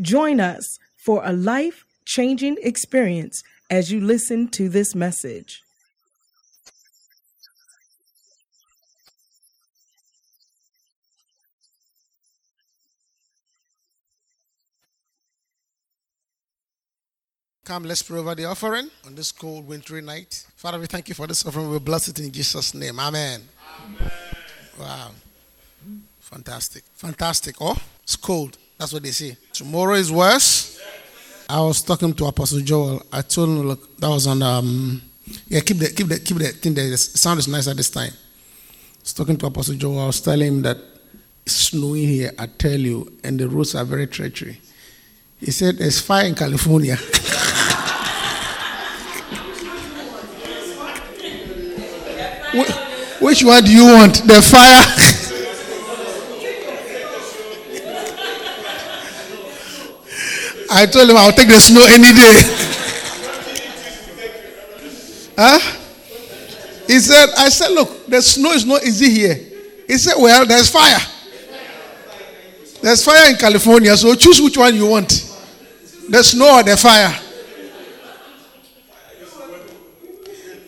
Join us for a life-changing experience as you listen to this message. Come, let's pray over the offering on this cold, wintry night. Father, we thank you for this offering. We bless it in Jesus' name. Amen. Amen. Wow. Fantastic. Fantastic. Oh, it's cold. That's what they say. Tomorrow is worse. I was talking to Apostle Joel. I told him, look, that was on, um, yeah, keep the, keep the, keep the thing there. The sound is nice at this time. I was talking to Apostle Joel. I was telling him that it's snowing here, I tell you, and the roads are very treachery. He said, there's fire in California. Which one do you want? The fire? I told him I'll take the snow any day. huh? He said, I said, look, the snow is not easy here. He said, well, there's fire. There's fire in California, so choose which one you want. The snow or the fire.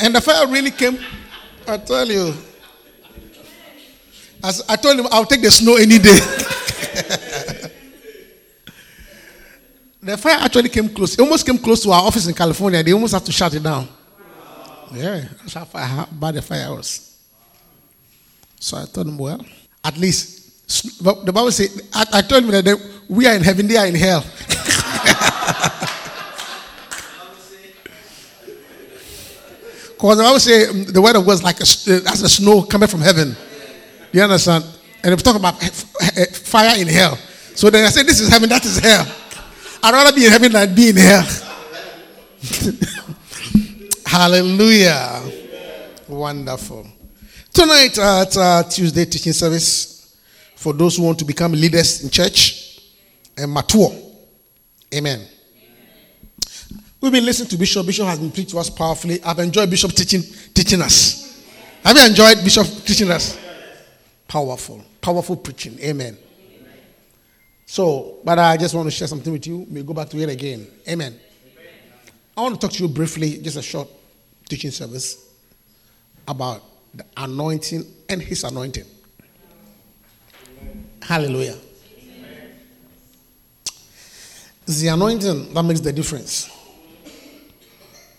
And the fire really came I tell you. As I told him, I'll take the snow any day. the fire actually came close. It almost came close to our office in California. They almost had to shut it down. Yeah, that's how, fire, how bad the fire was. So I told him, well, at least, the Bible says, I, I told him that they, we are in heaven, they are in hell. Because the Bible say the word of God is like a, uh, as a snow coming from heaven. You understand? And if we talk about fire in hell. So then I say, this is heaven, that is hell. I'd rather be in heaven than be in hell. Hallelujah. Wonderful. Tonight at uh, Tuesday teaching service, for those who want to become leaders in church and mature. Amen. We've been listening to Bishop. Bishop has been preaching to us powerfully. I've enjoyed Bishop teaching, teaching us. Have you enjoyed Bishop teaching us? Powerful, powerful preaching. Amen. So, but I just want to share something with you. May go back to it again. Amen. I want to talk to you briefly, just a short teaching service about the anointing and his anointing. Hallelujah. It's the anointing that makes the difference.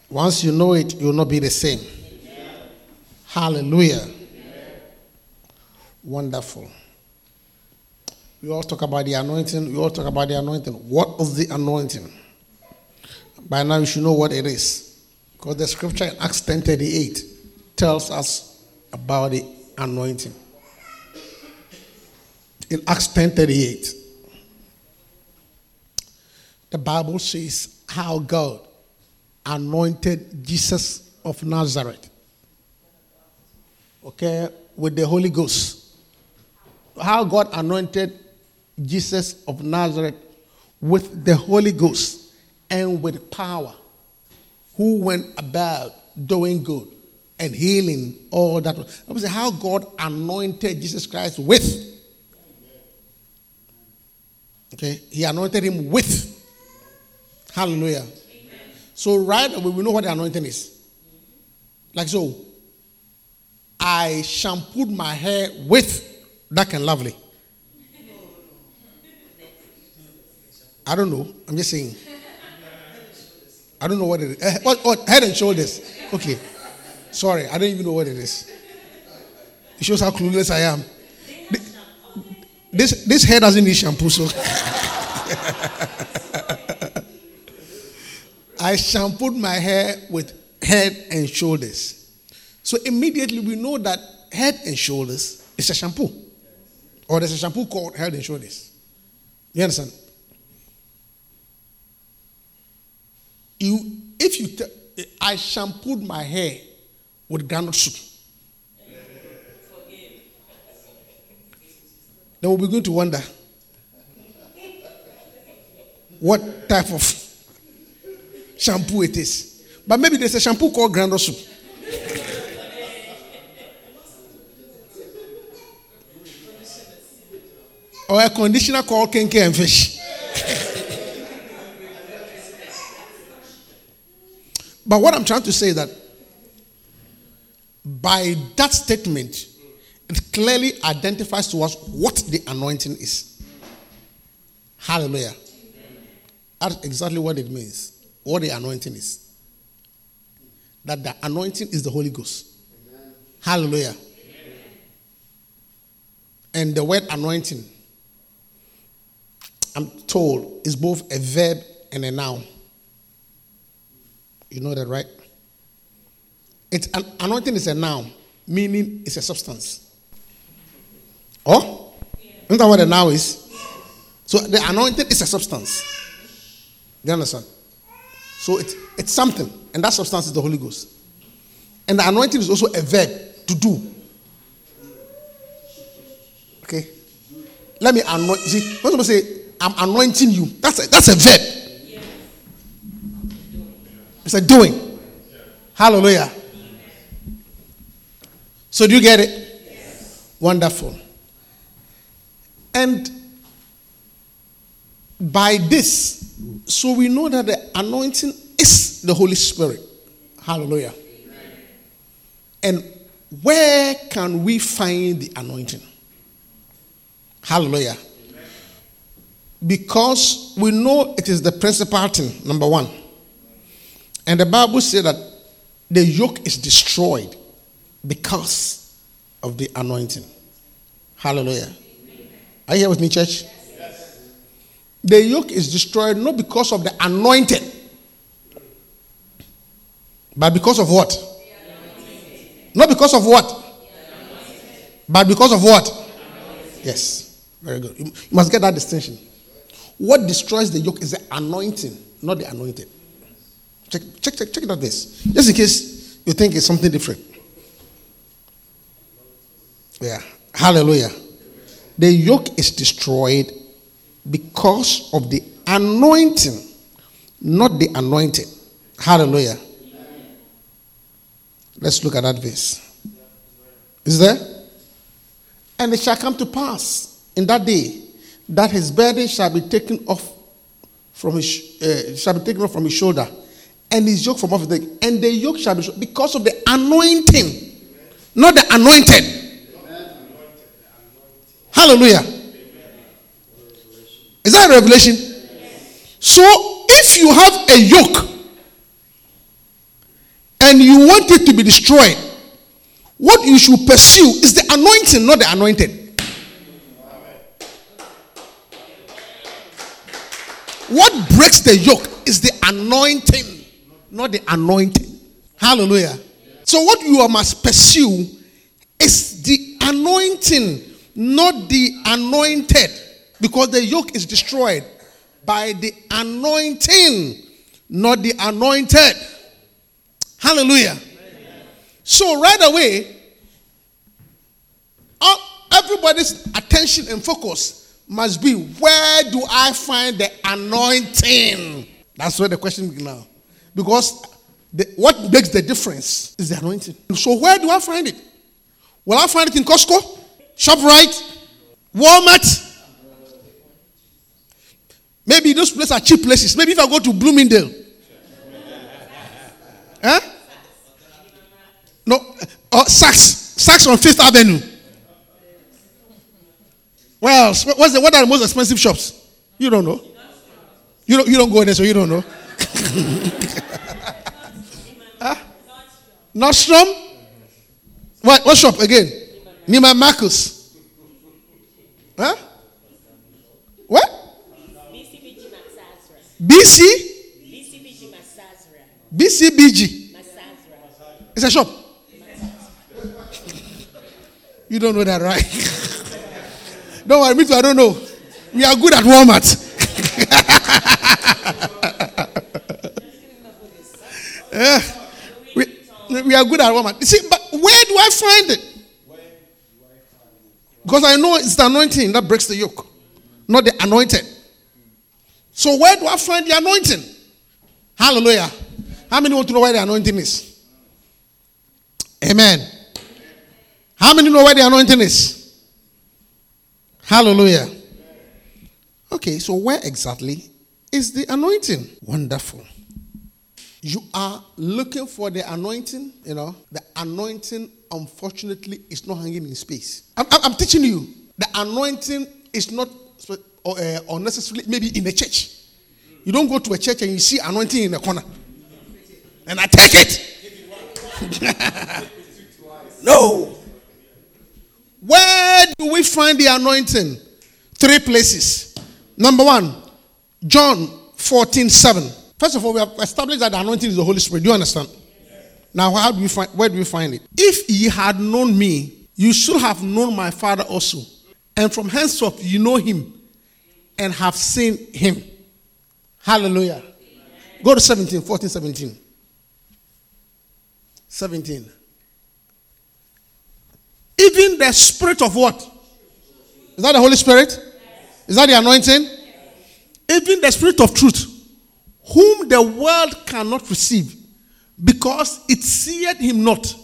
Once you know it, you will not be the same. Amen. Hallelujah. Amen. Wonderful. We all talk about the anointing. We all talk about the anointing. What is the anointing? By now you should know what it is. Because the scripture in Acts 10:38 tells us about the anointing. In Acts 10:38, the Bible says how God anointed Jesus of Nazareth. Okay, with the Holy Ghost. How God anointed Jesus of Nazareth with the Holy Ghost and with power, who went about doing good and healing all that. I say how God anointed Jesus Christ with. Okay, He anointed him with. Hallelujah. So right away we know what the anointing is. Like so. I shampooed my hair with dark and lovely. I don't know. I'm just saying. I don't know what it is. Uh, what, what, head and shoulders. Okay. Sorry, I don't even know what it is. It shows how clueless I am. This this hair doesn't need shampoo, so. I shampooed my hair with head and shoulders. So immediately we know that head and shoulders is a shampoo. Or there's a shampoo called head and shoulders. You understand? You, if you, t- I shampooed my hair with groundnut soup. Then we'll begin to wonder what type of shampoo it is. But maybe there's a shampoo called groundnut soup. or a conditioner called kenke and fish. But what I'm trying to say is that by that statement, it clearly identifies to us what the anointing is. Hallelujah. That's exactly what it means. What the anointing is. That the anointing is the Holy Ghost. Hallelujah. And the word anointing I'm told, is both a verb and a noun. You know that, right? It's an anointing is a noun, meaning it's a substance. Oh? Isn't that what a noun is? So the anointing is a substance. You understand? So it's, it's something, and that substance is the Holy Ghost. And the anointing is also a verb to do. Okay? Let me anoint. See, when people say, I'm anointing you. That's a, that's a verb. It's a doing. Hallelujah. So do you get it? Yes. Wonderful. And by this, so we know that the anointing is the Holy Spirit. Hallelujah. Amen. And where can we find the anointing? Hallelujah because we know it is the principal thing, number one. And the Bible says that the yoke is destroyed because of the anointing. Hallelujah. Are you here with me, church? Yes. The yoke is destroyed not because of the anointing, but because of what? Not because of what? But because of what? Yes. Very good. You must get that distinction. What destroys the yoke is the anointing, not the anointed. Check, check, check, check it out this. Just in case you think it's something different. Yeah. Hallelujah. The yoke is destroyed because of the anointing, not the anointed. Hallelujah. Let's look at that verse. Is there? And it shall come to pass in that day that his burden shall be taken off from his uh, shall be taken off from his shoulder, and his yoke from off his neck, and the yoke shall be because of the anointing, not the anointed. Hallelujah. Is that a revelation? So if you have a yoke and you want it to be destroyed, what you should pursue is the anointing, not the anointed. What breaks the yoke is the anointing, not the anointing. Hallelujah. So, what you must pursue is the anointing, not the anointed, because the yoke is destroyed by the anointing, not the anointed. Hallelujah. So, right away, everybody's attention and focus must be where do I find the anointing? That's where the question begins now. Because the, what makes the difference is the anointing. So where do I find it? Will I find it in Costco, ShopRite, Walmart? Maybe those places are cheap places. Maybe if I go to Bloomingdale. huh? No, uh, Saks, Saks on Fifth Avenue. Well, what's the, what are the most expensive shops? You don't know. You don't, you don't go there, so you don't know. huh? Nordstrom? What, what shop again? Neiman Marcus. Huh? What? BC? BCBG. It's a shop. You don't know that, right? Don't worry, me too, I don't know. We are good at Walmart. Eh, we are good at woman. You see, but where do I find it? Because I know it's the anointing that breaks the yoke, not the anointed. So where do I find the anointing? Hallelujah. How many want to know where the anointing is? Amen. How many know where the anointing is? Hallelujah. Okay, so where exactly is the anointing? Wonderful. You are looking for the anointing, you know, the anointing, unfortunately, is not hanging in space. I'm, I'm teaching you, the anointing is not uh, unnecessarily maybe in a church. You don't go to a church and you see anointing in the corner. And I take it. no. Where do we find the anointing? Three places. Number one, John 14 7. First of all, we have established that the anointing is the Holy Spirit. Do you understand? Now, how do we find where do we find it? If ye had known me, you should have known my father also. And from henceforth you know him and have seen him. Hallelujah. Go to 17, 14, 17. 17. Even the spirit of what? Is that the Holy Spirit? Is that the anointing? Even the spirit of truth, whom the world cannot receive, because it seeth him not,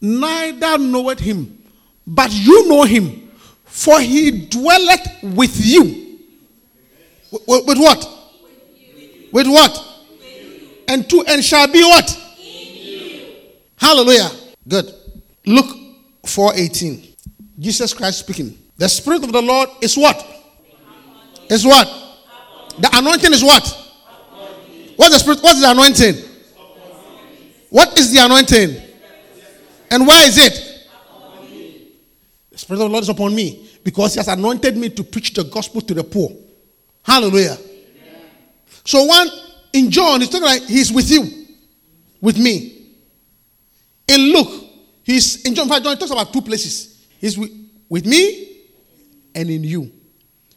neither knoweth him, but you know him, for he dwelleth with you. With, with what? With, what? And to and shall be what? In you. Hallelujah. Good. Luke 4:18. Jesus Christ speaking. The Spirit of the Lord is what? Is what? The anointing is what? What's the spirit? What's the anointing? What is the anointing? And where is it? The Spirit of the Lord is upon me because He has anointed me to preach the gospel to the poor. Hallelujah. So one in John, he's talking like he's with you, with me. In Luke, he's in John 5, John talks about two places. He's with, with me and in you.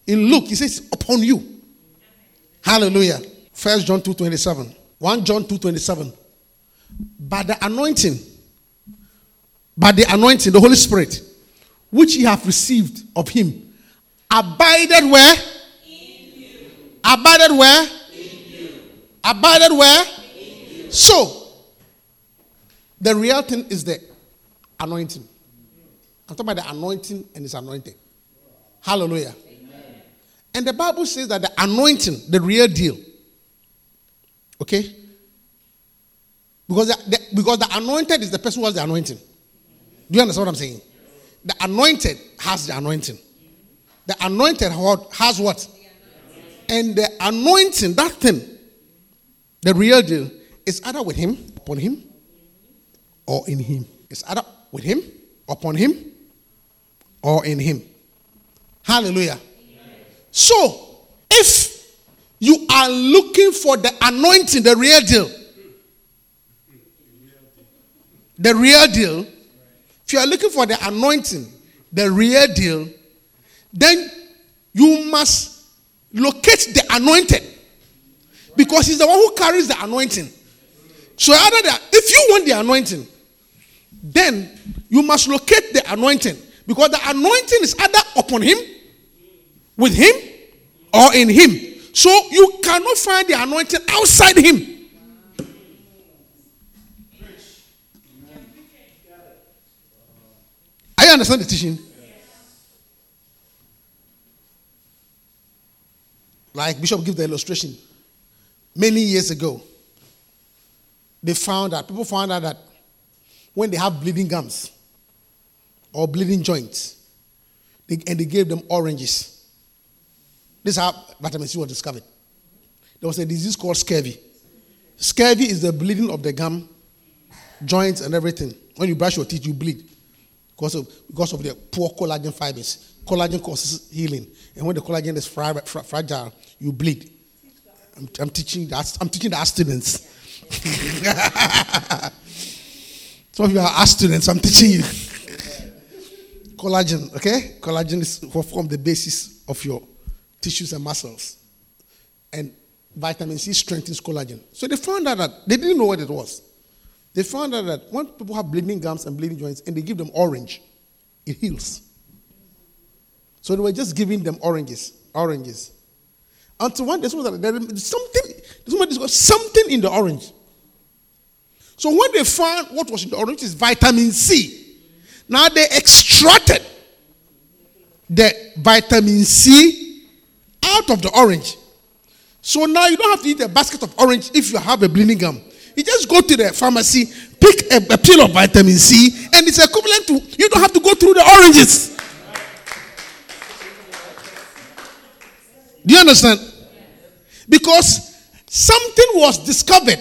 In Luke, he says upon you. Hallelujah. First John 2 27. 1 John 2 27. By the anointing, by the anointing, the Holy Spirit, which ye have received of him, abided where? In you. Abided where? In you. Abided where? So, the real thing is the anointing. I'm talking about the anointing and it's anointing. Hallelujah. Amen. And the Bible says that the anointing, the real deal, okay? Because the, the, because the anointed is the person who has the anointing. Do you understand what I'm saying? The anointed has the anointing. The anointed has what? And the anointing, that thing, the real deal, is either with him, upon him, or in him. It's either with him, upon him, or in him. Hallelujah. So, if you are looking for the anointing, the real deal, the real deal, if you are looking for the anointing, the real deal, then you must locate the anointed because he's the one who carries the anointing. So, other than if you want the anointing, then you must locate the anointing because the anointing is either upon him, with him, or in him. So you cannot find the anointing outside him. I understand the teaching. Like Bishop gave the illustration many years ago. They found that people found out that when they have bleeding gums or bleeding joints, they, and they gave them oranges. This is how vitamin C was discovered. There was a disease called scurvy. Scurvy is the bleeding of the gum, joints, and everything. When you brush your teeth, you bleed because of, because of the poor collagen fibers. Collagen causes healing, and when the collagen is fragile, you bleed. I'm, I'm teaching that. I'm teaching the students. Some of you are students. I'm teaching you. Collagen, okay? Collagen is what form the basis of your tissues and muscles. And vitamin C strengthens collagen. So they found out that they didn't know what it was. they found out that when people have bleeding gums and bleeding joints and they give them orange, it heals. So they were just giving them oranges, oranges. Until one day, someone said, something, something in the orange. So when they found what was in the orange is vitamin C. Now they extracted the vitamin C out of the orange. So now you don't have to eat a basket of orange if you have a bleeding gum. You just go to the pharmacy, pick a, a pill of vitamin C, and it's equivalent to you don't have to go through the oranges. Do you understand? Because something was discovered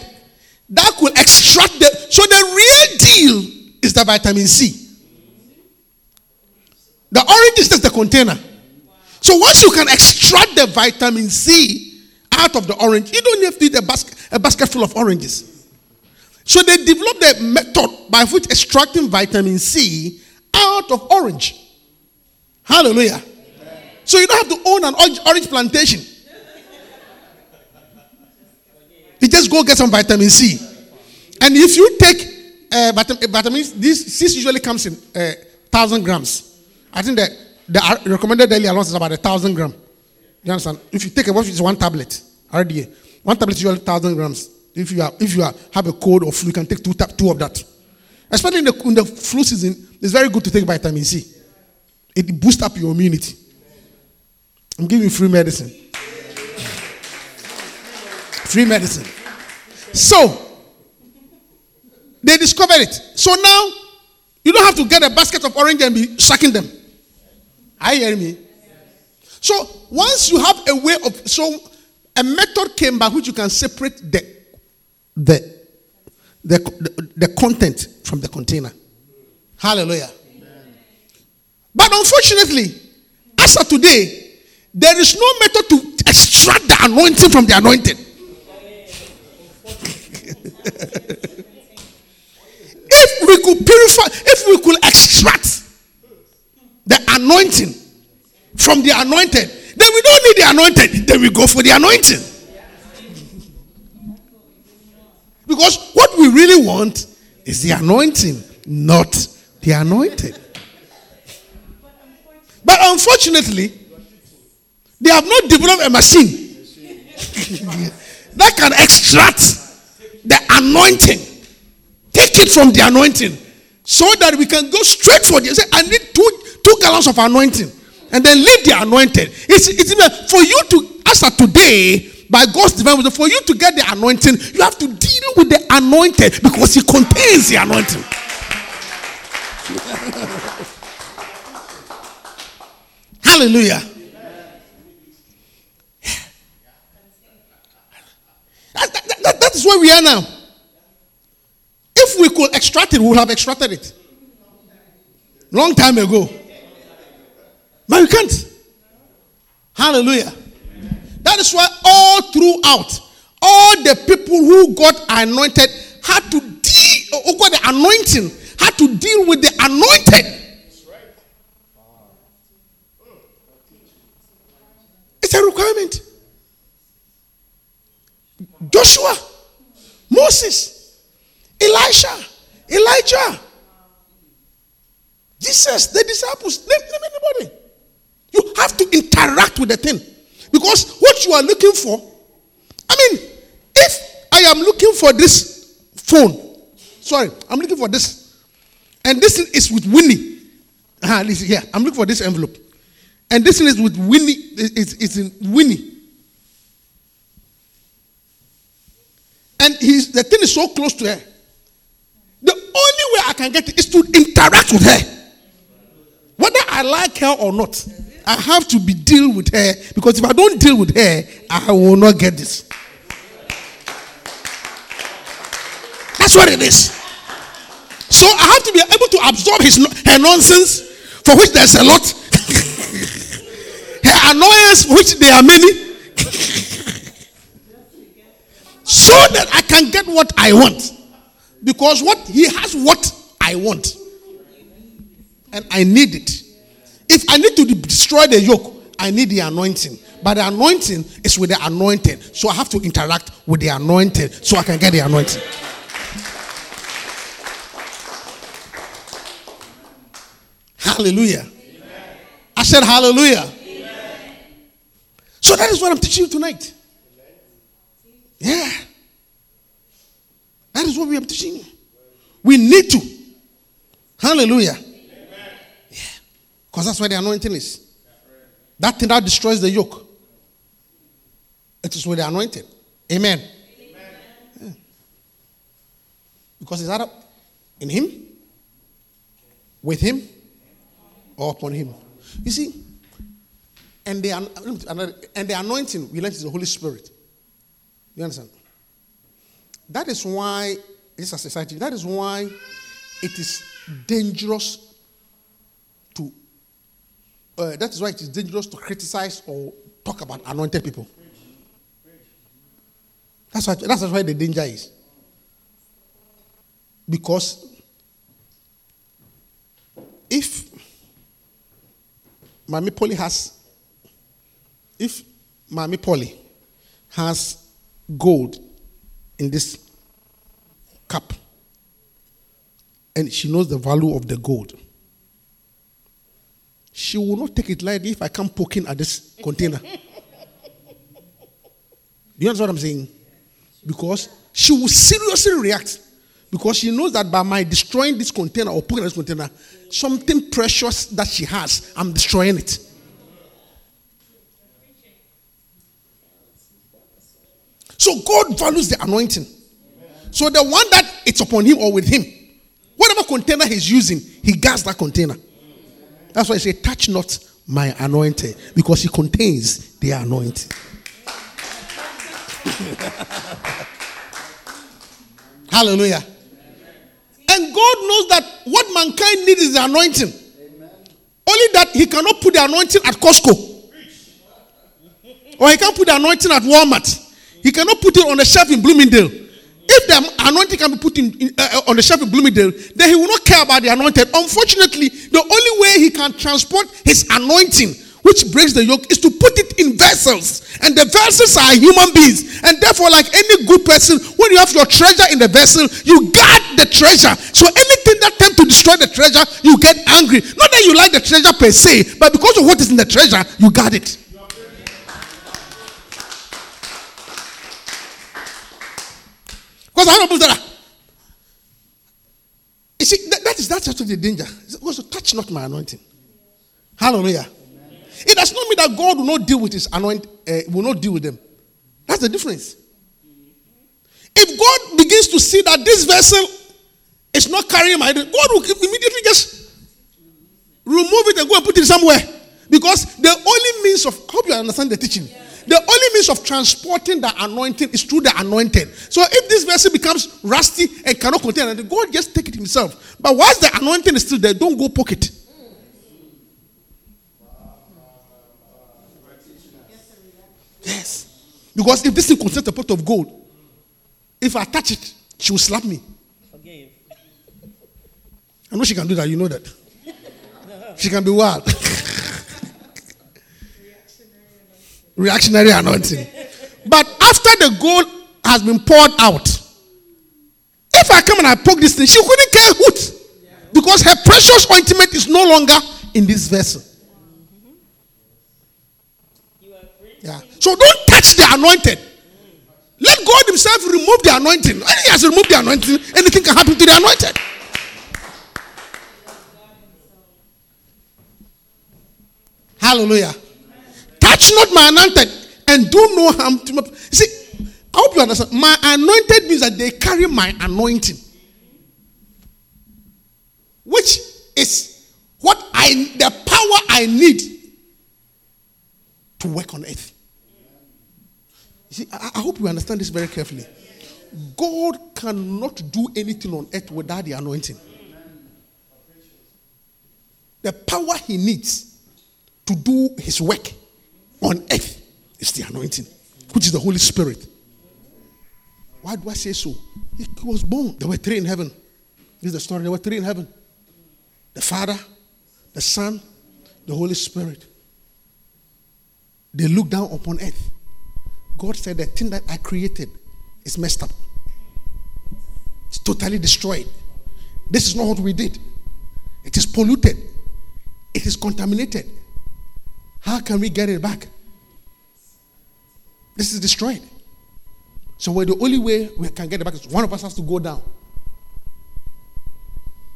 that could extract the. So the real deal is the vitamin C. The orange is just the container. So once you can extract the vitamin C out of the orange, you don't have to eat a basket, a basket full of oranges. So they developed a method by which extracting vitamin C out of orange. Hallelujah. So you don't have to own an orange plantation. You just go get some vitamin C. And if you take uh, vitamin, this, this usually comes in uh, thousand grams. I think that the recommended daily allowance is about a thousand gram. You understand? If you take a what is one tablet, RDA, one tablet is usually thousand grams. If you, are, if you are, have a cold or flu, you can take two, two of that. Especially in the, in the flu season, it's very good to take vitamin C. It boosts up your immunity. I'm giving you free medicine. Free medicine. So, they discovered it. So now, you don't have to get a basket of orange and be sucking them. Are you hearing me? So, once you have a way of, so a method came by which you can separate the the, the, the, the content from the container. Hallelujah. Amen. But unfortunately, as of today, there is no method to extract the anointing from the anointed. if we could purify, if we could extract the anointing from the anointed, then we don't need the anointed, then we go for the anointing. Because what we really want is the anointing, not the anointed. But unfortunately, they have not developed a machine that can extract the anointing, take it from the anointing, so that we can go straight for the. I need two two gallons of anointing, and then leave the anointed. It's, it's for you to as answer today by God's divine wisdom, for you to get the anointing, you have to deal with the anointed because He contains the anointing. Hallelujah. That, that, that, that is where we are now. If we could extract it, we would have extracted it. Long time ago. But we can't. Hallelujah. That is why all throughout, all the people who got anointed had to deal, who got the anointing, had to deal with the anointed. It's a requirement. Joshua, Moses, Elisha, Elijah, Jesus, the disciples, name, name anybody. You have to interact with the thing. Because what you are looking for, I mean, if I am looking for this phone, sorry, I'm looking for this, and this is with Winnie. Ah, listen here, I'm looking for this envelope, and this is with Winnie. It's, it's in Winnie, and he's the thing is so close to her. The only way I can get it is to interact with her, whether I like her or not. I have to be deal with her because if I don't deal with her, I will not get this. That's what it is. So I have to be able to absorb his her nonsense, for which there's a lot. her annoyance, which there are many. so that I can get what I want. Because what he has what I want. And I need it. If I need to destroy the yoke, I need the anointing. But the anointing is with the anointed. So I have to interact with the anointed so I can get the anointing. Hallelujah. Amen. I said hallelujah. Amen. So that is what I'm teaching you tonight. Yeah. That is what we are teaching you. We need to. Hallelujah. Amen. Because that's where the anointing is. That thing that destroys the yoke. It is with the anointing. Amen. Yeah. Because it's either in Him, with Him, or upon Him. You see, and the, and the anointing we learn is the Holy Spirit. You understand? That is why, this is a society, that is why it is dangerous uh, that is why it is dangerous to criticize or talk about anointed people. That's why, that's why the danger is. Because if Mami Polly has, if Mami Polly has gold in this cup and she knows the value of the gold, she will not take it lightly if I come poking at this container. Do you understand what I'm saying? Because she will seriously react because she knows that by my destroying this container or poking at this container, something precious that she has, I'm destroying it. So God values the anointing. So the one that it's upon him or with him, whatever container he's using, he guards that container. That's why I say, touch not my anointing because he contains the anointing. Hallelujah. And God knows that what mankind needs is the anointing. Only that he cannot put the anointing at Costco. Or he can't put the anointing at Walmart. He cannot put it on the shelf in Bloomingdale. If the anointing can be put in, in uh, on the shelf in Bloomingdale, then he will not care about the anointed. Unfortunately, the only way he can transport his anointing which breaks the yoke is to put it in vessels. And the vessels are human beings. And therefore, like any good person, when you have your treasure in the vessel, you guard the treasure. So anything that tends to destroy the treasure, you get angry. Not that you like the treasure per se, but because of what is in the treasure, you guard it. Because I don't. You see, that, that is that's just the danger. Because touch not my anointing. Hallelujah. It does not mean that God will not deal with his anointed, uh, will not deal with them. That's the difference. If God begins to see that this vessel is not carrying my, God will immediately just remove it and go and put it somewhere. Because the only means of, hope you understand the teaching. The only means of transporting the anointing is through the anointed. So if this vessel becomes rusty and cannot contain it, God just take it himself. But once the anointing is still there, don't go pocket. It. Yes. Because if this thing contains a pot of gold, if I touch it, she will slap me. Forgive. I know she can do that. You know that. she can be wild. Reactionary anointing. But after the gold has been poured out, if I come and I poke this thing, she couldn't care hoot. Because her precious ointment is no longer in this vessel. Yeah. So don't touch the anointed. Let God Himself remove the anointing. When He has removed the anointing, anything can happen to the anointed. Hallelujah. Touch not my anointed and do no harm to my. See, I hope you understand. My anointed means that they carry my anointing, which is what I the power I need to work on earth. See, I, I hope you understand this very carefully. God cannot do anything on earth without the anointing. The power he needs to do his work on earth is the anointing, which is the Holy Spirit. Why do I say so? He was born. There were three in heaven. This is the story. There were three in heaven the Father, the Son, the Holy Spirit. They looked down upon earth God said, The thing that I created is messed up, it's totally destroyed. This is not what we did, it is polluted. it is contaminated. How can we get it back? This is destroyed. So, the only way we can get it back is one of us has to go down.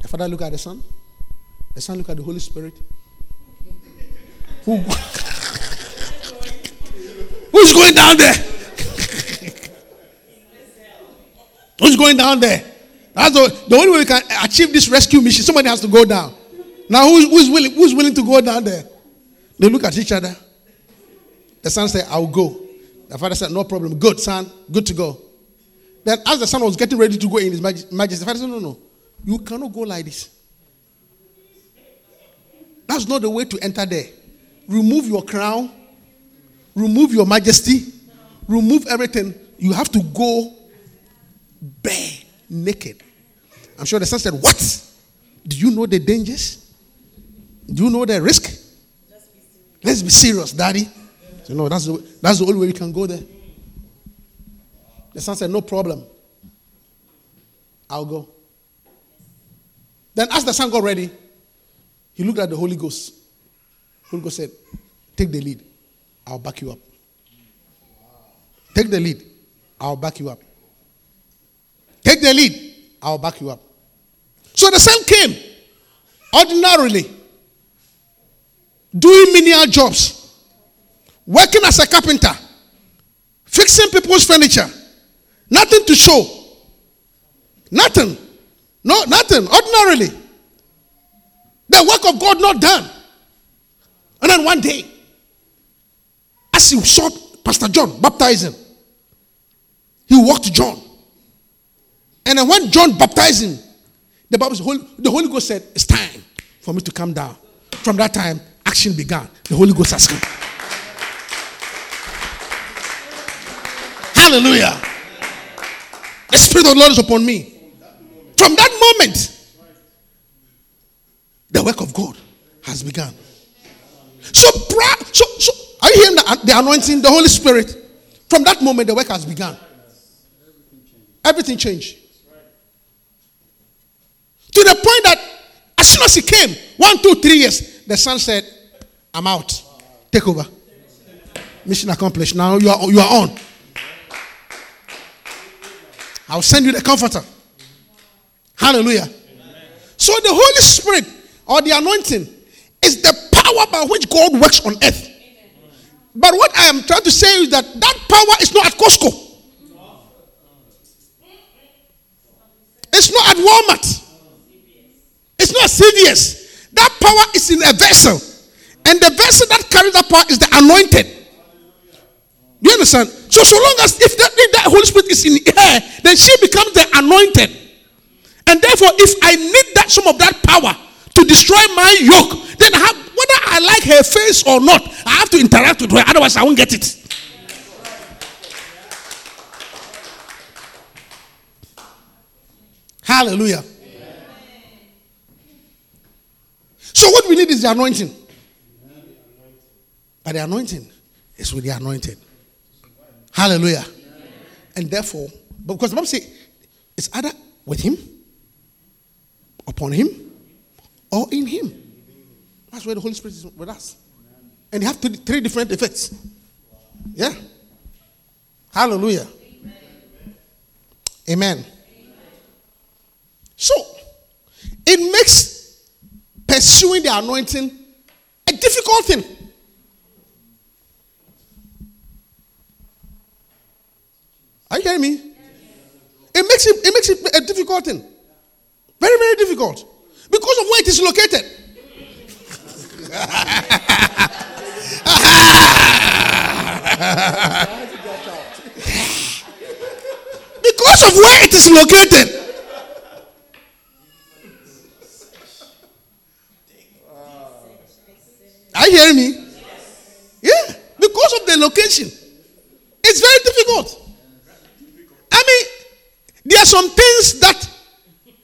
The Father look at the Son, the Son look at the Holy Spirit. Who, who's going down there? who's going down there? That's the, the only way we can achieve this rescue mission. Somebody has to go down. Now, who's, who's, willing, who's willing to go down there? They look at each other. The son said, I'll go. The father said, No problem. Good, son. Good to go. Then, as the son was getting ready to go in his majesty, the father said, No, no. You cannot go like this. That's not the way to enter there. Remove your crown, remove your majesty, remove everything. You have to go bare, naked. I'm sure the son said, What? Do you know the dangers? Do you know the risk? Let's be serious, daddy. So, no, that's the, that's the only way we can go there. The son said, No problem. I'll go. Then, as the son got ready, he looked at the Holy Ghost. Holy Ghost said, Take the lead. I'll back you up. Take the lead. I'll back you up. Take the lead. I'll back you up. So the son came ordinarily doing menial jobs, working as a carpenter, fixing people's furniture, nothing to show, nothing, no, nothing, ordinarily. The work of God not done. And then one day, as he saw Pastor John baptizing, he walked John. And then when John baptized him, the Bible says, the Holy Ghost said, It's time for me to come down. From that time, action began. The Holy Ghost has come. Hallelujah. The Spirit of the Lord is upon me. From that moment, the work of God has begun. So, so, so are you hearing the, the anointing, the Holy Spirit? From that moment, the work has begun. Everything changed. To the point that as soon as he came, one, two, three years, the son said, I'm out. Take over. Mission accomplished. Now you are, you are on. I'll send you the comforter. Hallelujah. So the Holy Spirit or the anointing is the power by which God works on earth. But what I am trying to say is that that power is not at Costco. It's not at Walmart. It's not CVS. That power is in a vessel. And the vessel that carries that power is the anointed. You understand? So, so long as if that, if that Holy Spirit is in her, then she becomes the anointed. And therefore, if I need that some of that power to destroy my yoke, then have, whether I like her face or not, I have to interact with her. Otherwise, I won't get it. Hallelujah. So, what we need is the anointing. But the anointing is with the anointed. Hallelujah. And therefore, because the Bible says it's either with him, upon him, or in him. That's where the Holy Spirit is with us. And you have three, three different effects. Yeah. Hallelujah. Amen. So, it makes pursuing the anointing a difficult thing. Are you hearing me? It makes it, it makes it a difficult thing. Very, very difficult. Because of where it is located. because of where it is located. Are you hearing me? Yeah. Because of the location. It's very difficult. I mean, there are some things that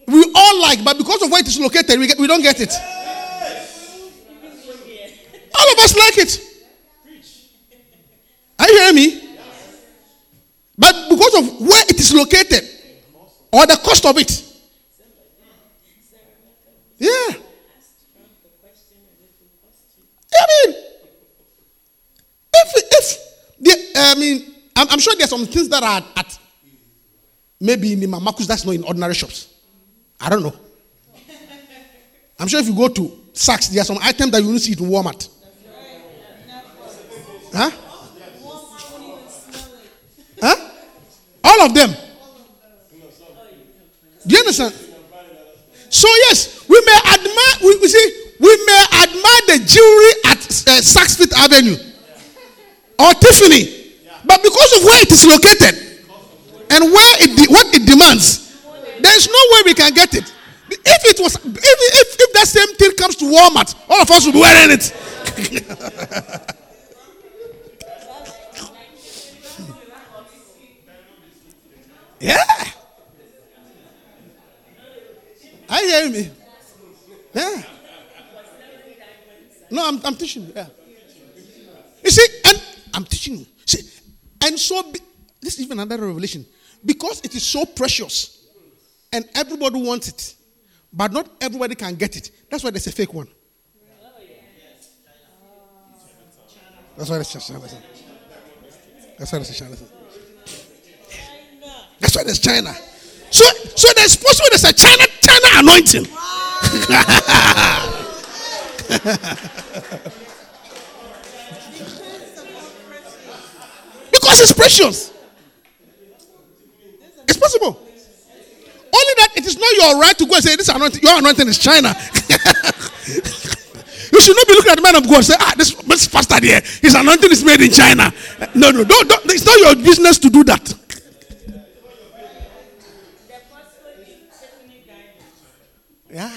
we all like, but because of where it is located, we, get, we don't get it. All of us like it. Are you hearing me? But because of where it is located or the cost of it. Yeah. I mean, if, if the, I mean, I'm, I'm sure there are some things that are at maybe in Mamakus that's not in ordinary shops. I don't know. I'm sure if you go to Saks, there are some items that you will see it in Walmart. Huh? Huh? All of them. Do you understand? So yes, we may admire. We, we see, we may admire the jewelry at uh, Saks Fifth Avenue or Tiffany, but because of where it is located and where it what it demands, there is no way we can get it. If it was, if, if, if that same thing comes to Walmart, all of us will be wearing it. yeah. Are you hearing me? Yeah. No, I'm, I'm teaching you. Yeah. You see, and I'm teaching you. See, and so be, this is even another revelation. Because it is so precious and everybody wants it, but not everybody can get it. That's why there's a fake one. That's why there's China. That's why there's. That's why there's China. So, so there's possible there's a China China anointing. because it's precious. It's possible. Only that it is not your right to go and say this anointing, your anointing is China. you should not be looking at the man of God and say, ah, this, this pastor there, his anointing is made in China. No, no, don't, don't, it's not your business to do that. Yeah.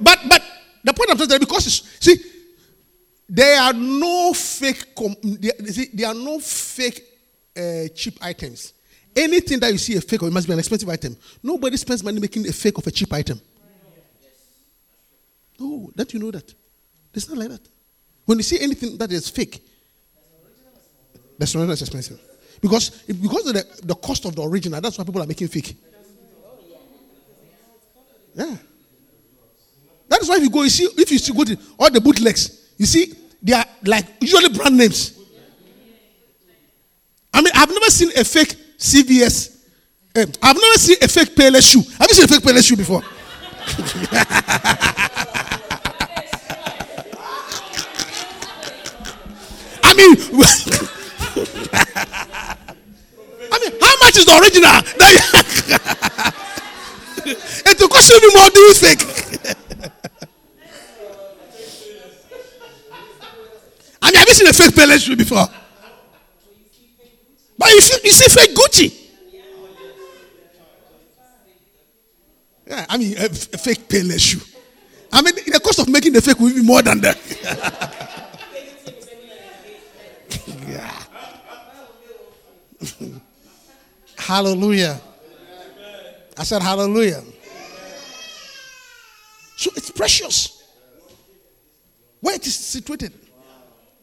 But but the point I'm saying is because see, there are no fake. Com- there, see, there are no fake uh, cheap items. Anything that you see a fake of, it must be an expensive item. Nobody spends money making a fake of a cheap item. No, don't you know that? It's not like that. When you see anything that is fake, that's not as expensive. Because because of the, the cost of the original, that's why people are making fake. Yeah. That is why if you go, you see, if you see, go to all the bootlegs, you see, they are like usually brand names. I mean, I've never seen a fake CVS. Uh, I've never seen a fake Payless shoe. Have you seen a fake Payless shoe before? I mean, I mean, how much is the original? it will cost you more doing fake. I mean, have you seen a fake Payless shoe before? But you see, you see fake Gucci. Yeah, I mean, a, fake Payless shoe. I mean, the cost of making the fake will be more than that. yeah. hallelujah. I said, Hallelujah. So it's precious. Where it is situated.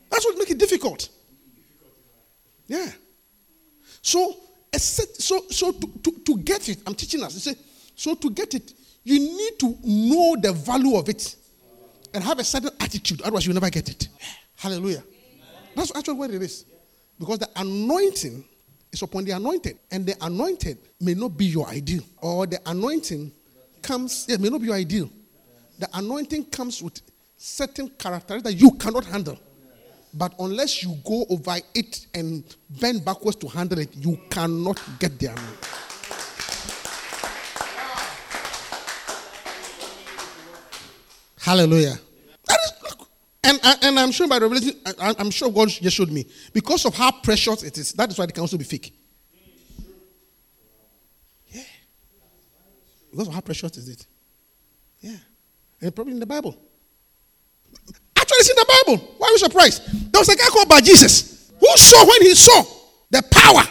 That's what makes it difficult. Yeah. So, so, so to, to, to get it, I'm teaching us. Say, so to get it, you need to know the value of it and have a certain attitude. Otherwise, you'll never get it. Hallelujah. That's actually what it is. Because the anointing is upon the anointed. And the anointed may not be your ideal. Or the anointing comes, yeah, may not be your ideal. The anointing comes with certain characteristics that you cannot handle. But unless you go over it and bend backwards to handle it, you cannot get there. Hallelujah. And, and I'm sure by revelation, I'm sure God just showed me. Because of how precious it is, that is why it can also be fake. Yeah. Because of how precious is it? Yeah. And probably in the Bible. Actually, it's in the Bible. Why are you surprised? There was a guy called by Jesus who saw when he saw the power,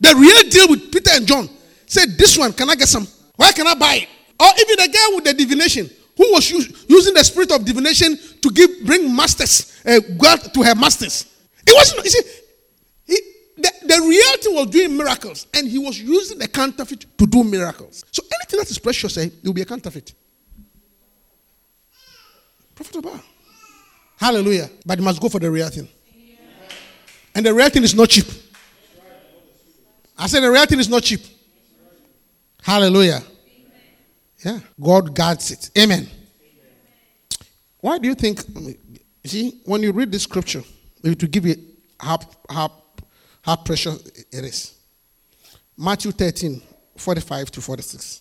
the real deal with Peter and John. Said, This one, can I get some? Where can I buy it? Or even the guy with the divination who was using the spirit of divination to give bring masters uh, God to her masters. It wasn't. You see, he, the, the reality was doing miracles, and he was using the counterfeit to do miracles. So anything that is precious, eh, it will be a counterfeit. Profitable. Hallelujah. But you must go for the real thing. And the real thing is not cheap. I said the real thing is not cheap. Hallelujah. Yeah. God guards it. Amen. Why do you think? See, when you read this scripture, maybe will give you how, how, how precious it is. Matthew 13, 45 to 46.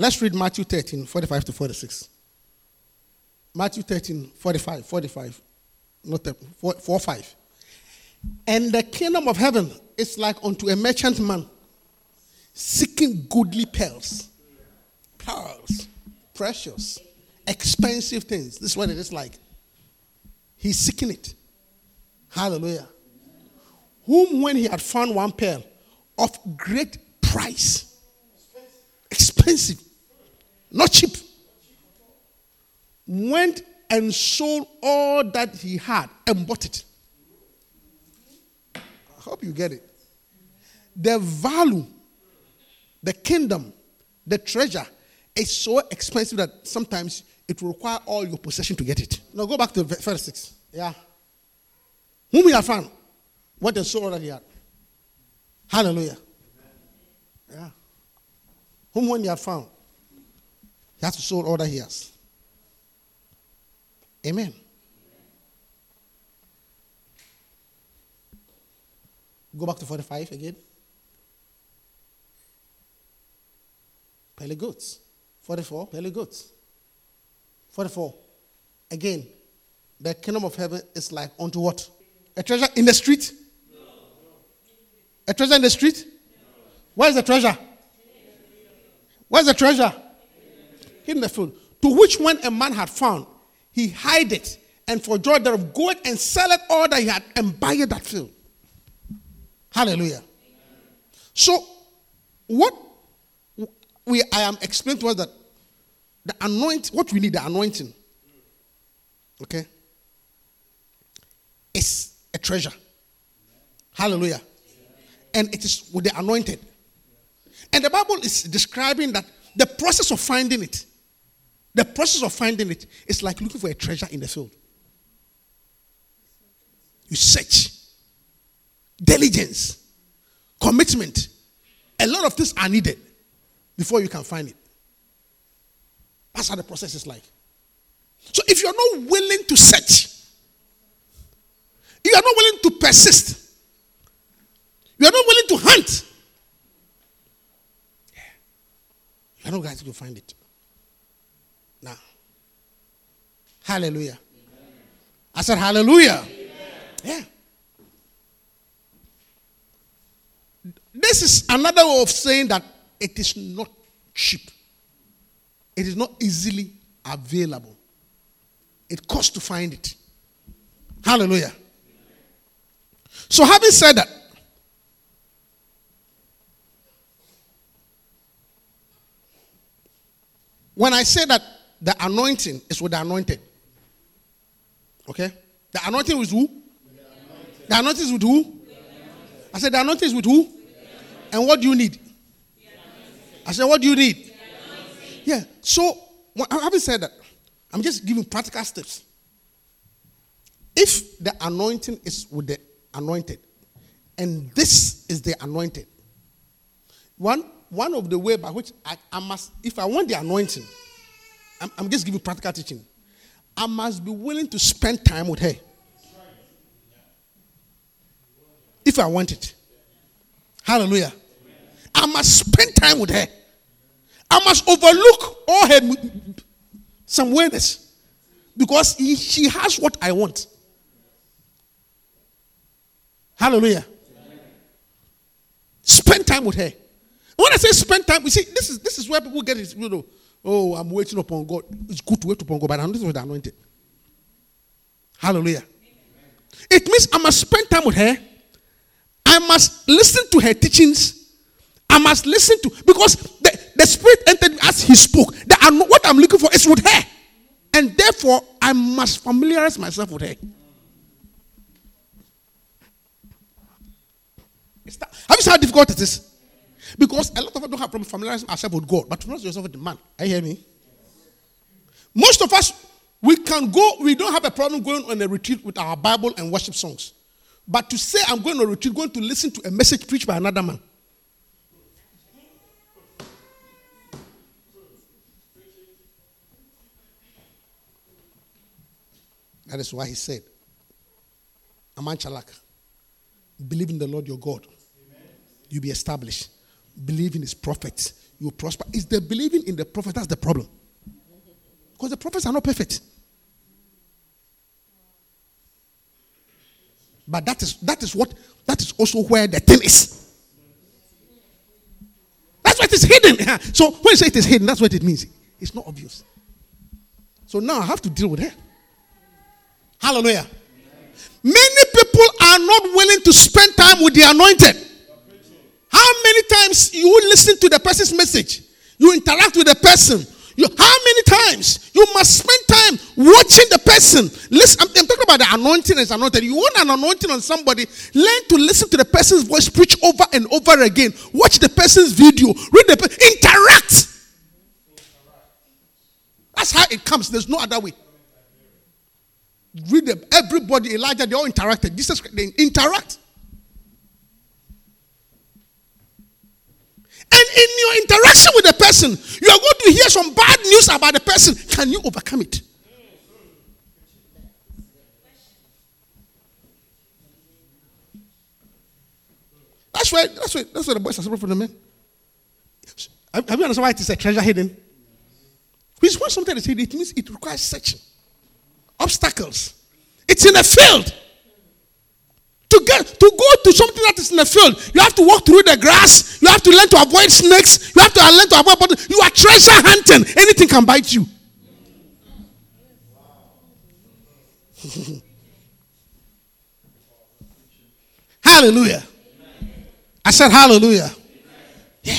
Let's read Matthew 13, 45 to 46. Matthew 13, 45, 45. Not 4, 4 5. And the kingdom of heaven is like unto a merchant man seeking goodly pearls. Pearls. Precious. Expensive things. This is what it is like. He's seeking it. Hallelujah. Whom, when he had found one pearl of great price, expensive, not cheap, went and sold all that he had and bought it. I hope you get it. The value, the kingdom, the treasure is so expensive that sometimes it will require all your possession to get it. Now go back to verse 6. Yeah. Whom he had found, what sold all that he had. Hallelujah. Yeah. Whom when he had found, he has to sold all that he has. Amen. Go back to 45 again. Pearly goats. 44, pearly goats. 44. Again, the kingdom of heaven is like unto what? A treasure in the street? A treasure in the street? Where's the treasure? Where's the treasure? Hidden the field. To which when a man had found, he hide it, and for joy thereof go and sell it all that he had and buy it that field. Hallelujah. So, what we I am explaining to us that the anointing, what we need, the anointing, okay, is a treasure. Hallelujah. And it is with the anointed. And the Bible is describing that the process of finding it, the process of finding it is like looking for a treasure in the field. You search, diligence, commitment. A lot of things are needed before you can find it. That's how the process is like. So if you're not willing to search, you are not willing to persist, you are not willing to hunt, you're not going to find it. Now, hallelujah. Amen. I said, hallelujah. Amen. Yeah. This is another way of saying that it is not cheap. It is not easily available. It costs to find it. Hallelujah. So, having said that, when I say that the anointing is with the anointed, okay? The anointing is who? The, anointing is with who? I said, the anointing is with who? And what do you need? I said, what do you need? Yeah. So, having said that, I'm just giving practical steps. If the anointing is with the anointed, and this is the anointed, one, one of the way by which I, I must, if I want the anointing, I'm, I'm just giving practical teaching. I must be willing to spend time with her. If I want it. Hallelujah. I must spend time with her. I must overlook all her some weirdness because he, she has what I want. Hallelujah. Spend time with her. When I say spend time, you see, this is this is where people get it. You know, oh, I'm waiting upon God. It's good to wait upon God, but I'm not the anointed. Hallelujah. It means I must spend time with her. I must listen to her teachings. I must listen to because the, the spirit entered as he spoke. What I'm looking for is with her. And therefore, I must familiarize myself with her. Have you seen how difficult it is? Because a lot of us don't have problem familiarizing ourselves with God, but familiarize yourself with the man. Are you hear me? Most of us, We can go, we don't have a problem going on a retreat with our Bible and worship songs. But to say I'm going on a retreat, going to listen to a message preached by another man. That is why he said, Aman Chalak, believe in the Lord your God. You'll be established. Believe in his prophets. You'll prosper. It's the believing in the prophet that's the problem. Because the prophets are not perfect. But that is that is what that is also where the thing is. That's why it is hidden. So when you say it is hidden, that's what it means. It's not obvious. So now I have to deal with her. Hallelujah. Many people are not willing to spend time with the anointed. How many times you listen to the person's message? You interact with the person. You, how many times you must spend time watching the person? Listen, I'm, I'm talking about the anointing as anointed. You want an anointing on somebody, learn to listen to the person's voice, preach over and over again. Watch the person's video, read the interact. That's how it comes. There's no other way. Read them. Everybody, Elijah, they all interacted. Jesus, they interact. In your interaction with the person, you are going to hear some bad news about the person. Can you overcome it? That's why that's why that's why the boys are separate from the men. Have you understood why it is a treasure hidden? Which when something is hidden, it means it requires searching obstacles. It's in a field. To get to go to something that is in the field, you have to walk through the grass. You have to learn to avoid snakes. You have to learn to avoid. But you are treasure hunting. Anything can bite you. hallelujah. I said hallelujah. Yeah.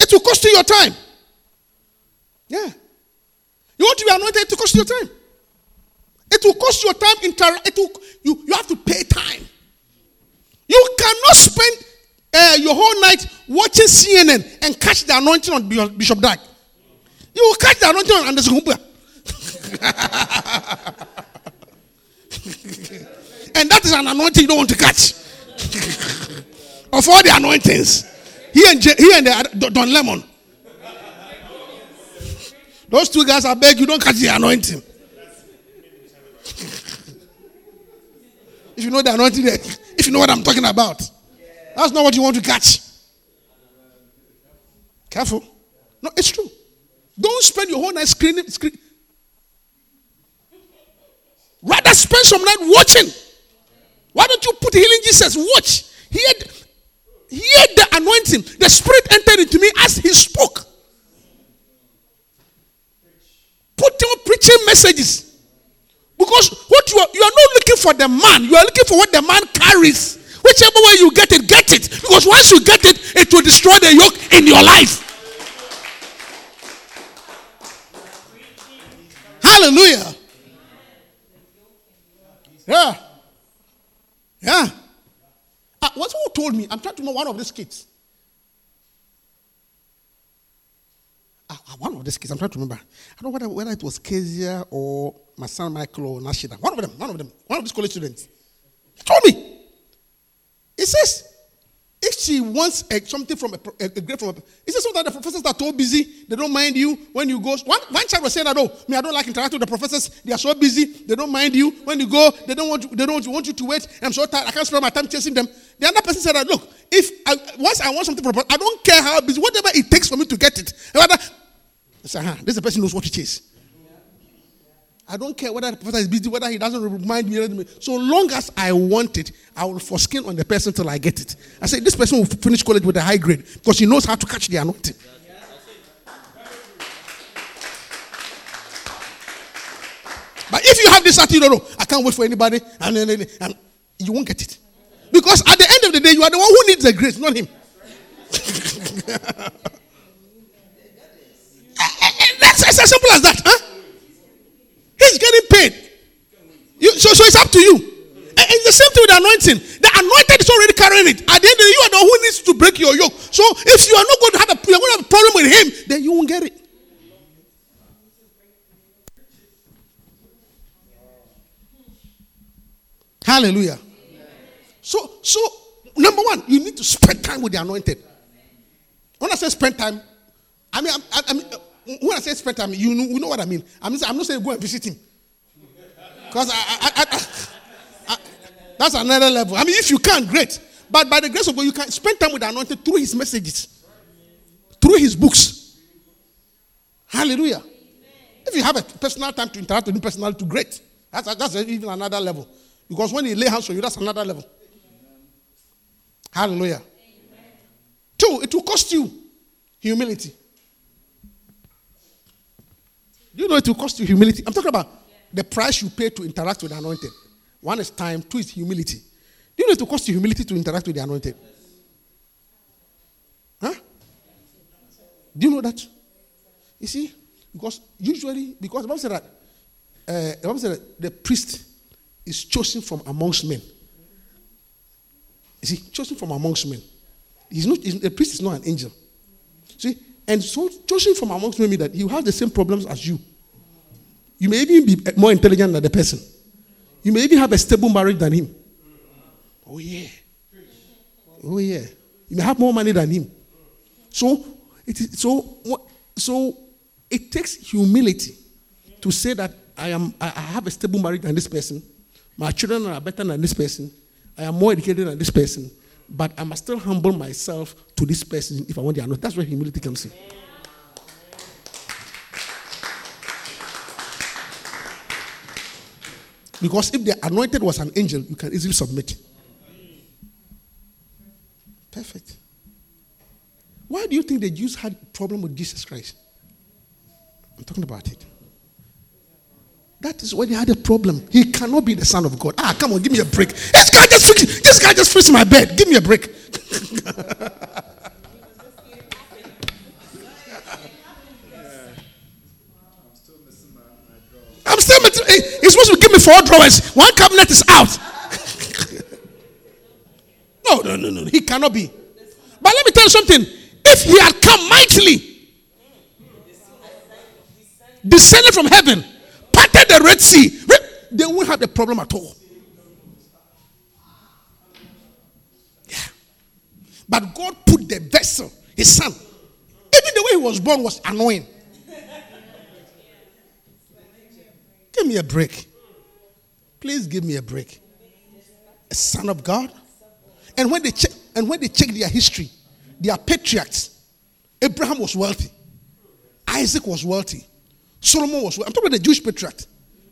It will cost you your time. Yeah. You want to be anointed, will cost you your time. It will cost your time. Inter- it will, you, you have to pay time. You cannot spend uh, your whole night watching CNN and catch the anointing on Bishop Dag. You will catch the anointing on Anderson Cooper. and that is an anointing you don't want to catch. of all the anointings, he and, J- he and the, Don Lemon. Those two guys, I beg you, don't catch the anointing. If you know the anointing, there, if you know what I'm talking about, that's not what you want to catch. Careful. No, it's true. Don't spend your whole night screening. Screen. Rather spend some night watching. Why don't you put healing Jesus? Watch. Hear, hear the anointing. The Spirit entered into me as He spoke. Put your preaching messages. Because what you are, you are not looking for the man, you are looking for what the man carries. Whichever way you get it, get it. Because once you get it, it will destroy the yoke in your life. Hallelujah. Yeah. Yeah. Uh, what's who told me? I'm trying to know one of these kids. Uh, one these kids, I'm trying to remember. I don't know whether, whether it was Kezia or my son Michael or Nashida. One of them, one of them, one of these college students. He told me. He says, if she wants a, something from a, a, a grade from a, he says sometimes the professors are too busy, they don't mind you when you go. One, one child was saying that, oh, me, I don't like interacting with the professors. They are so busy, they don't mind you. When you go, they don't want, you, they don't want you to wait. I'm so tired, I can't spend my time chasing them. The other person said that, look, if I, once I want something from I don't care how busy, whatever it takes for me to get it. Rather, I said, huh, this is person knows what to chase. I don't care whether the professor is busy, whether he doesn't remind me. So long as I want it, I will foreskin on the person till I get it. I say this person will finish college with a high grade because he knows how to catch the anointing. But if you have this attitude, no, I can't wait for anybody, and, and, and you won't get it. Because at the end of the day, you are the one who needs the grace, not him. That's as simple as that. Huh? He's getting paid. You, so, so it's up to you. And it's the same thing with anointing. The anointed is already carrying it. At the end of the day, you are the one who needs to break your yoke. So if you are not going to have a, going to have a problem with him, then you won't get it. Hallelujah. So, so number one, you need to spend time with the anointed. When I say spend time, I mean, I, I mean when I say spend time, you know, you know what I mean. I'm, I'm not saying go and visit him, because I, I, I, that's another level. I mean, if you can, great. But by the grace of God, you can spend time with the anointed through his messages, through his books. Hallelujah. If you have a personal time to interact with him personally, to great. That's, that's even another level. Because when he lay hands on you, that's another level. Hallelujah. Amen. Two, it will cost you humility. Do you know it will cost you humility? I'm talking about the price you pay to interact with the anointed. One is time, two is humility. Do you know it will cost you humility to interact with the anointed? Huh? Do you know that? You see, because usually, because the Bible said that, uh, the Bible said that the priest is chosen from amongst men. Is he chosen from amongst men? He's not, he's, the priest is not an angel. See? And so chosen from amongst means that will have the same problems as you. You may even be more intelligent than the person. You may even have a stable marriage than him. Oh, yeah. Oh, yeah. You may have more money than him. So, it is, so, so it takes humility to say that I, am, I have a stable marriage than this person. My children are better than this person. I am more educated than this person, but I must still humble myself to this person if I want the anointing. That's where humility comes in. Because if the anointed was an angel, you can easily submit. Perfect. Why do you think the Jews had problem with Jesus Christ? I'm talking about it. That is when he had a problem. He cannot be the son of God. Ah, come on, give me a break. This guy just fixed, this guy just fixed my bed. Give me a break. I'm still missing. My drawers. I'm still missing he's supposed to give me four drawers. One cabinet is out. no, no, no, no. He cannot be. But let me tell you something. If he had come mightily, descended from heaven, the Red Sea, they won't have the problem at all. Yeah. But God put the vessel, his son. Even the way he was born was annoying. Give me a break. Please give me a break. A son of God. And when they check, and when they check their history, their patriarchs, Abraham was wealthy, Isaac was wealthy, Solomon was, I'm talking about the Jewish patriarch.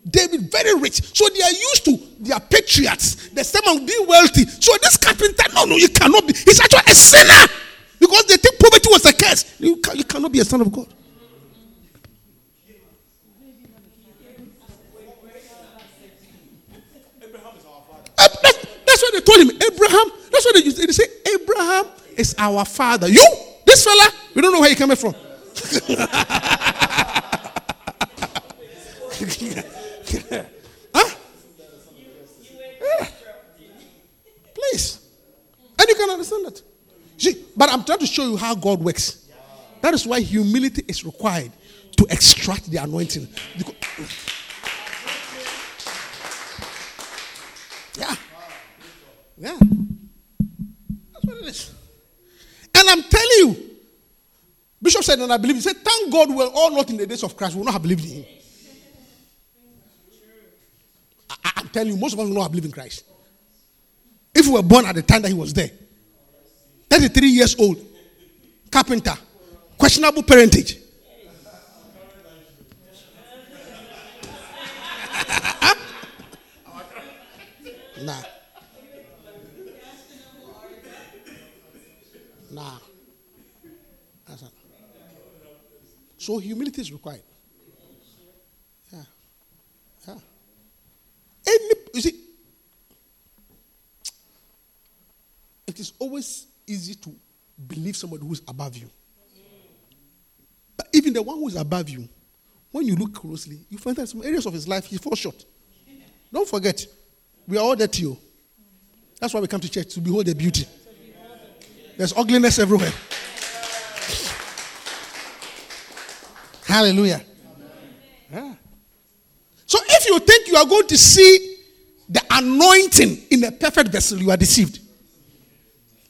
David, very rich. So they are used to their patriots. The servant being wealthy. So this carpenter, no, no, you cannot be. He's actually a sinner. Because they think poverty was a curse. You, can, you cannot be a son of God. That's, that's what they told him. Abraham, that's what they used. They say, Abraham is our father. You, this fella, we don't know where he coming from. huh? Eh. Please. And you can understand that. See, but I'm trying to show you how God works. That is why humility is required to extract the anointing. Yeah. Yeah. That's what it is. And I'm telling you, Bishop said, and I believe, he said, thank God we're all not in the days of Christ. We will not have believed in him. I, am telling you, most of us will not have believed in Christ. If we were born at the time that he was there, 33 years old, carpenter, questionable parentage. nah. Nah. So humility is required. Any, you see, it is always easy to believe somebody who is above you. But even the one who is above you, when you look closely, you find that some areas of his life he falls short. Don't forget, we are all dirty. You. That's why we come to church to behold the beauty. There's ugliness everywhere. Hallelujah. Yeah. So if you think you are going to see the anointing in a perfect vessel, you are deceived.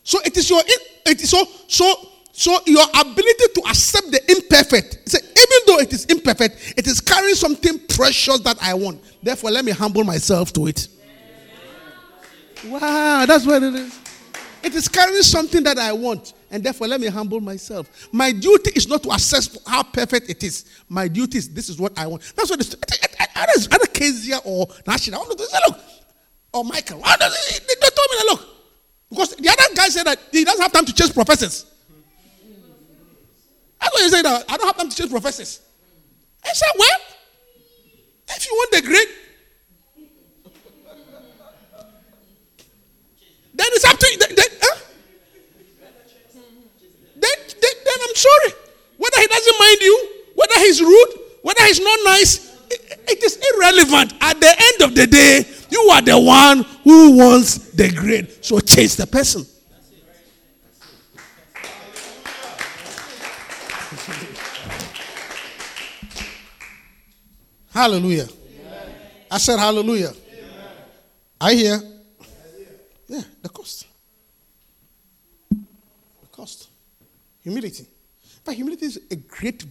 So it is your it is so so so your ability to accept the imperfect. Say, even though it is imperfect, it is carrying something precious that I want. Therefore, let me humble myself to it. Wow, that's what it is. It is carrying something that I want, and therefore let me humble myself. My duty is not to assess how perfect it is. My duty is this is what I want. That's what it's. Other Kezia or National, I want to say, look, or Michael, they told me look, because the other guy said that he doesn't have time to chase professors. That's what he said. That I don't have time to chase professors. I said, well, if you want the grade, then it's up to you. Then, then, huh? then, then, then I'm sorry. Whether he doesn't mind you, whether he's rude, whether he's not nice, it, is irrelevant. At the end of the day, you are the one who wants the grade. So change the person. Hallelujah. Amen. I said hallelujah. Amen. I hear. Yeah, the cost. The cost. Humility. But humility is a great,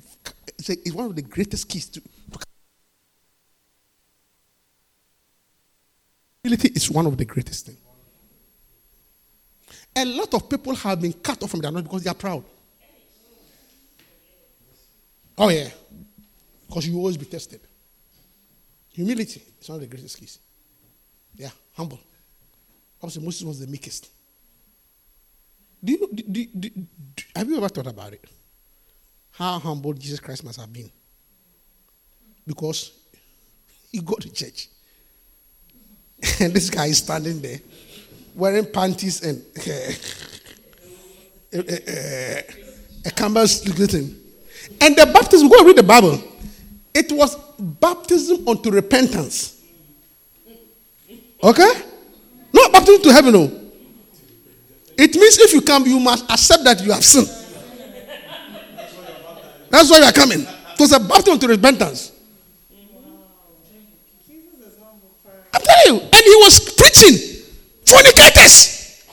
it's one of the greatest keys to, Humility is one of the greatest things. A lot of people have been cut off from their knowledge because they are proud. Oh, yeah. Because you will always be tested. Humility is one of the greatest keys. Yeah, humble. Obviously, Moses was the meekest. Do you, do, do, do, have you ever thought about it? How humble Jesus Christ must have been? Because he got to church. and this guy is standing there wearing panties and uh, uh, a canvas gluten. And the baptism, go read the Bible. It was baptism unto repentance. Okay? Not baptism to heaven, no. It means if you come, you must accept that you have sinned. That's why you are coming. It was a baptism to repentance. I'm telling you. And he was preaching fornicators,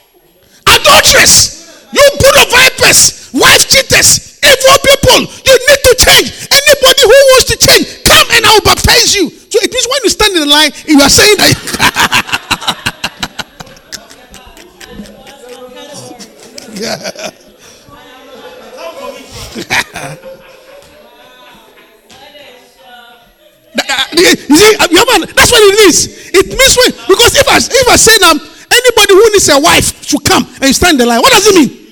adulterers, you brood of vipers, wife cheaters, evil people. You need to change. Anybody who wants to change, come and I'll baptize you. So it means when you stand in the line, you are saying that. yeah. You see, that's what it is. It means when, because if I if I say now anybody who needs a wife should come and stand the line, what does it mean?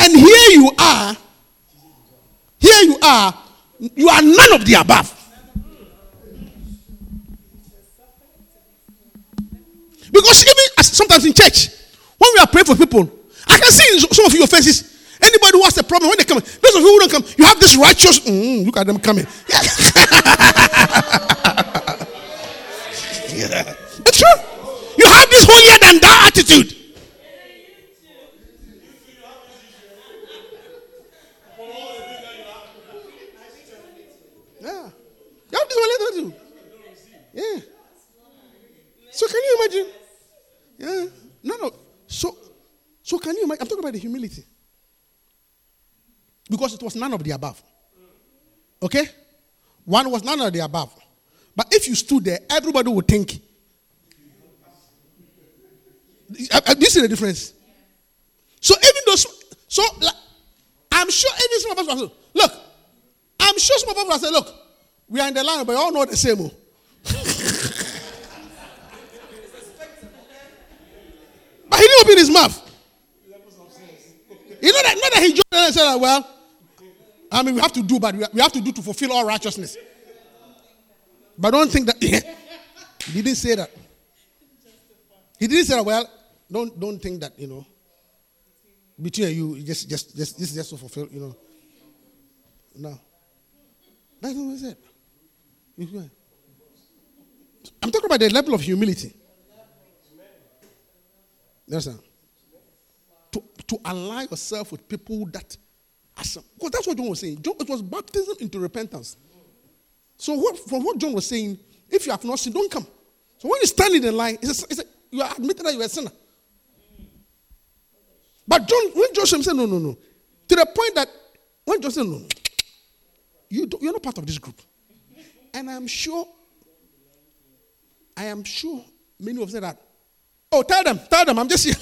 And here you are, here you are, you are none of the above. Because even sometimes in church, when we are praying for people, I can see in some of your faces. Anybody who has a problem when they come, those of you who don't come, you have this righteous. Mm, look at them coming. Yeah. yeah. It's true. You have this holier than thou attitude. Yeah. You have this holier attitude. Yeah. So can you imagine? Yeah. No, no. So, so can you imagine? I'm talking about the humility. Because it was none of the above. Okay? One was none of the above. But if you stood there, everybody would think. Uh, uh, this is the difference. So even those, so like, I'm sure even some of us look, I'm sure some of us will say, look, we are in the line, but you all know the same. Didn't open his mouth. You know that, not that he joined and said, well, I mean, we have to do, but we have to do to fulfill all righteousness. But don't think that he didn't say that. He didn't say that. Well, don't don't think that you know. Between you, just just just this is just to fulfill, you know. No, that's not what he said. I'm talking about the level of humility. Sir. To, to align yourself with people that Because that's what John was saying. John, it was baptism into repentance. So what, from what John was saying, if you have not sinned, don't come. So when you stand in the line, it's a, it's a, you are admitting that you are a sinner. But John, when Joshua said, no, no, no, to the point that when Joshua said, no, you you're not part of this group. And I'm sure, I am sure many of them that, oh, tell them, tell them, I'm just here.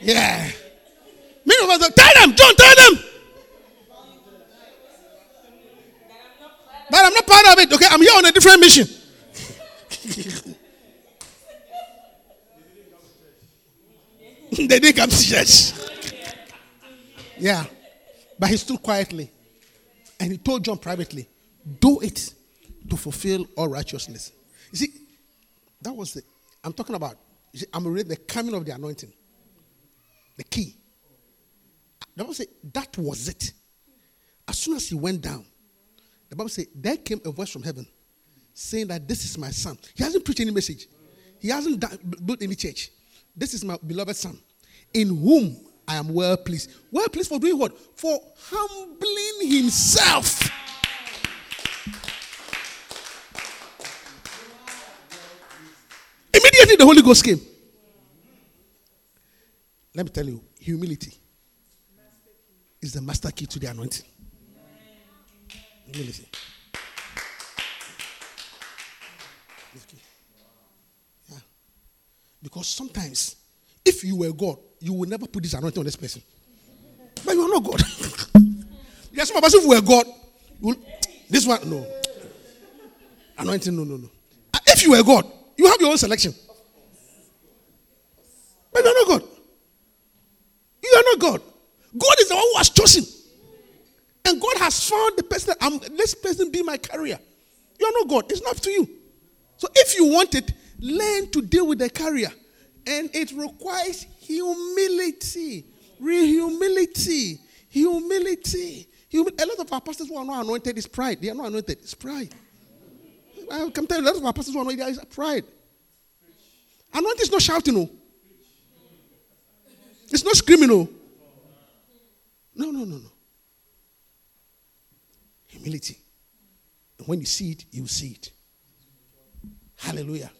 yeah. Many of us are, tell them, John, tell them. But I'm not part of it, okay? I'm here on a different mission. they didn't come to church. yeah. But he stood quietly and he told John privately, do it to fulfill all righteousness. You see, that was the, I'm talking about, see, I'm reading the coming of the anointing. The key. The Bible said that was it. As soon as he went down, the Bible said there came a voice from heaven saying that this is my son. He hasn't preached any message. He hasn't built any church. This is my beloved son, in whom I am well pleased. Well pleased for doing what? For humbling himself. Immediately the Holy Ghost came. Let me tell you, humility is the master key to the anointing. Humility. Yeah. Because sometimes, if you were God, you will never put this anointing on this person. But you are not God. yes, some of if we were God, will, this one, no. Anointing, no, no, no. If you were God, you have your own selection. But you are not God. You are not God. God is the one who has chosen. And God has found the person I'm this person be my carrier. You are not God. It's not up to you. So if you want it, learn to deal with the carrier. And it requires humility. Real humility. Humility. Humi- a lot of our pastors who are not anointed is pride. They are not anointed. It's pride. I can tell you, a lot of our pastors who are anointed is pride. Anointing is not shouting, no. It's not screaming, no. No, no, no, no. Humility. And when you see it, you will see it. Hallelujah.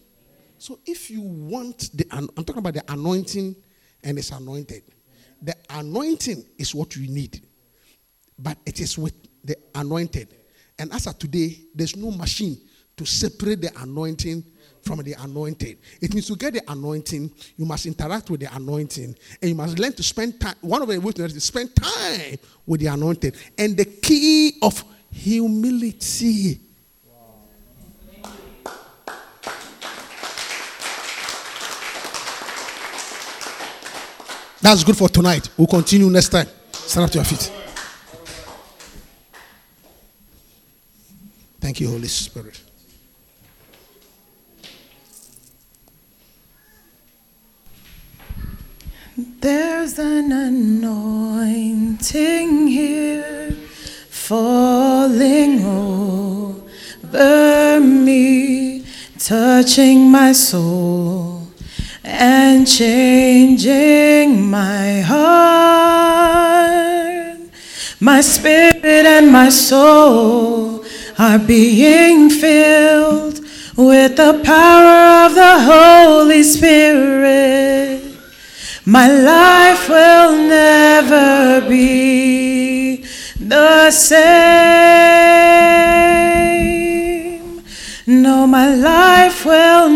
So if you want the, I'm talking about the anointing and it's anointed. The anointing is what you need, but it is with the anointed. And as of today, there's no machine to separate the anointing from the anointed. It means to get the anointing, you must interact with the anointing, and you must learn to spend time. One of the ways to learn is to spend time with the anointed, and the key of humility. That's good for tonight. We'll continue next time. Stand up to your feet. Thank you, Holy Spirit. There's an anointing here falling over me, touching my soul and changing my heart. My spirit and my soul are being filled with the power of the Holy Spirit. My life will never be the same. No, my life will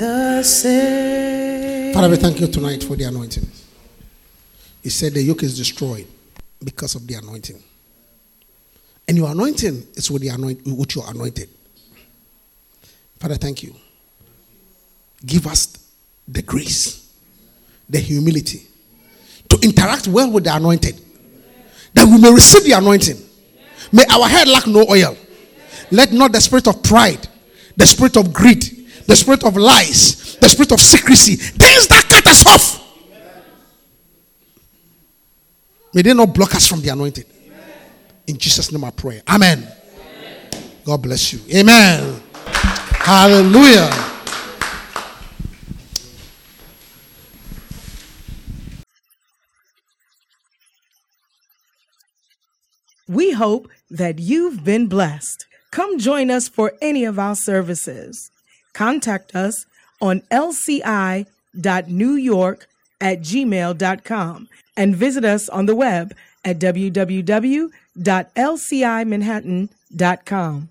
the same. Father, we thank you tonight for the anointing. He said the yoke is destroyed because of the anointing. And your anointing is with, the anoint, your anointed. Father, thank you. Give us the grace, the humility to interact well with the anointed, that we may receive the anointing. May our head lack no oil. Let not the spirit of pride, the spirit of greed, the spirit of lies, the spirit of secrecy, things that cut us off. May they not block us from the anointed. In Jesus' name I pray. Amen. God bless you. Amen. Hallelujah. We hope that you've been blessed. Come join us for any of our services. Contact us on lci.newyork at gmail.com and visit us on the web at www.lcimanhattan.com.